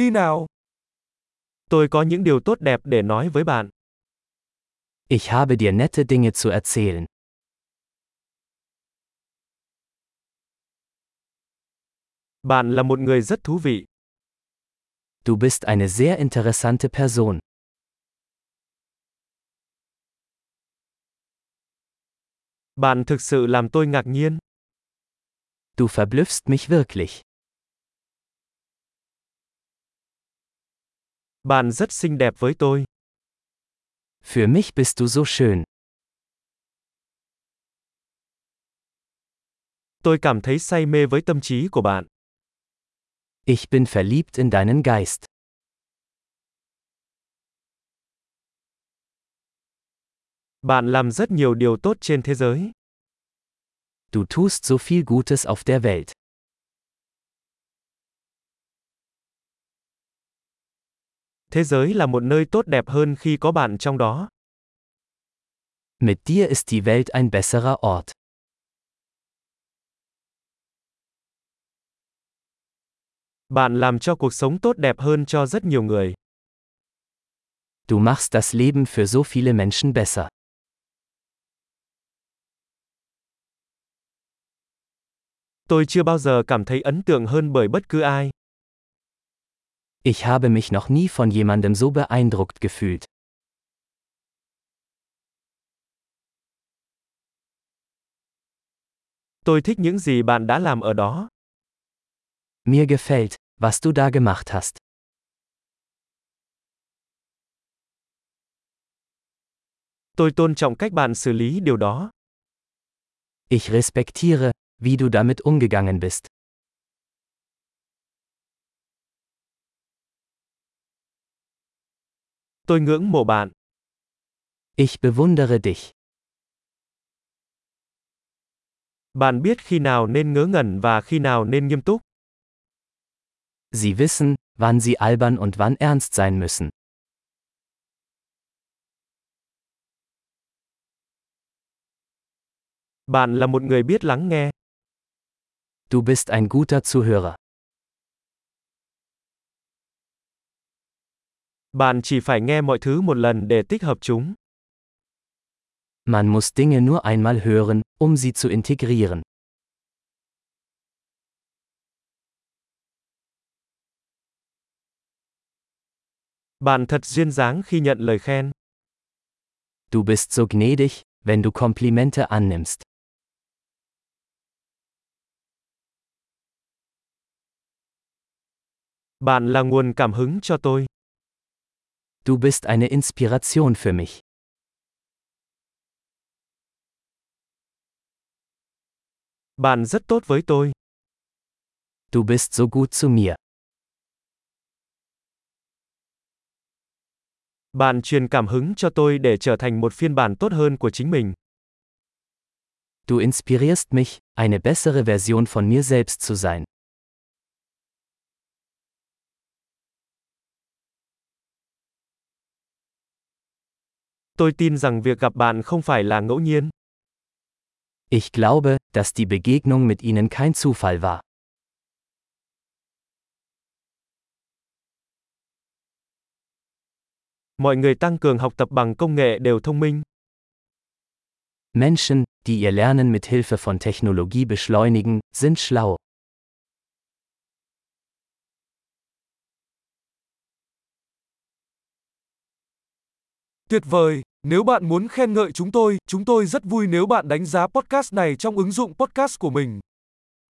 Đi nào. Tôi có những điều tốt đẹp để nói với bạn. Ich habe dir nette Dinge zu erzählen. Bạn là một người rất thú vị. Du bist eine sehr interessante Person. Bạn thực sự làm tôi ngạc nhiên. Du verblüffst mich wirklich. Bạn rất xinh đẹp với tôi. Für mich bist du so schön. Tôi cảm thấy say mê với tâm trí của bạn. Ich bin verliebt in deinen Geist. Bạn làm rất nhiều điều tốt trên thế giới. Du tust so viel Gutes auf der Welt. Thế giới là một nơi tốt đẹp hơn khi có bạn trong đó. Mit dir ist die Welt ein besserer Ort. Bạn làm cho cuộc sống tốt đẹp hơn cho rất nhiều người. Du machst das Leben für so viele Menschen besser. Tôi chưa bao giờ cảm thấy ấn tượng hơn bởi bất cứ ai. Ich habe mich noch nie von jemandem so beeindruckt gefühlt. Tôi thích những gì bạn đã làm ở đó. Mir gefällt, was du da gemacht hast. Tôi tôn trọng cách bạn xử lý điều đó. Ich respektiere, wie du damit umgegangen bist. Tôi ngưỡng mộ bạn. Ich bewundere dich. Bạn biết khi nào nên ngớ ngẩn và khi nào nên nghiêm túc. Sie wissen, wann sie albern und wann ernst sein müssen. Bạn là một người biết lắng nghe. Du bist ein guter Zuhörer. Bạn chỉ phải nghe mọi thứ một lần để tích hợp chúng. Man muss Dinge nur einmal hören, um sie zu integrieren. Bạn thật duyên dáng khi nhận lời khen. Du bist so gnädig, wenn du Komplimente annimmst. Bạn là nguồn cảm hứng cho tôi. Du bist eine Inspiration für mich. Bạn rất tốt với tôi. Du bist so gut zu mir. Bạn truyền cảm hứng cho tôi để trở thành một phiên bản tốt hơn của chính mình. Du inspirierst mich, eine bessere Version von mir selbst zu sein. Tôi tin rằng việc gặp bạn không phải là ngẫu nhiên. Ich glaube, dass die Begegnung mit ihnen kein Zufall war. Mọi người tăng cường học tập bằng công nghệ đều thông minh. Menschen, die ihr Lernen mit Hilfe von Technologie beschleunigen, sind schlau. Tuyệt vời! Nếu bạn muốn khen ngợi chúng tôi, chúng tôi rất vui nếu bạn đánh giá podcast này trong ứng dụng podcast của mình.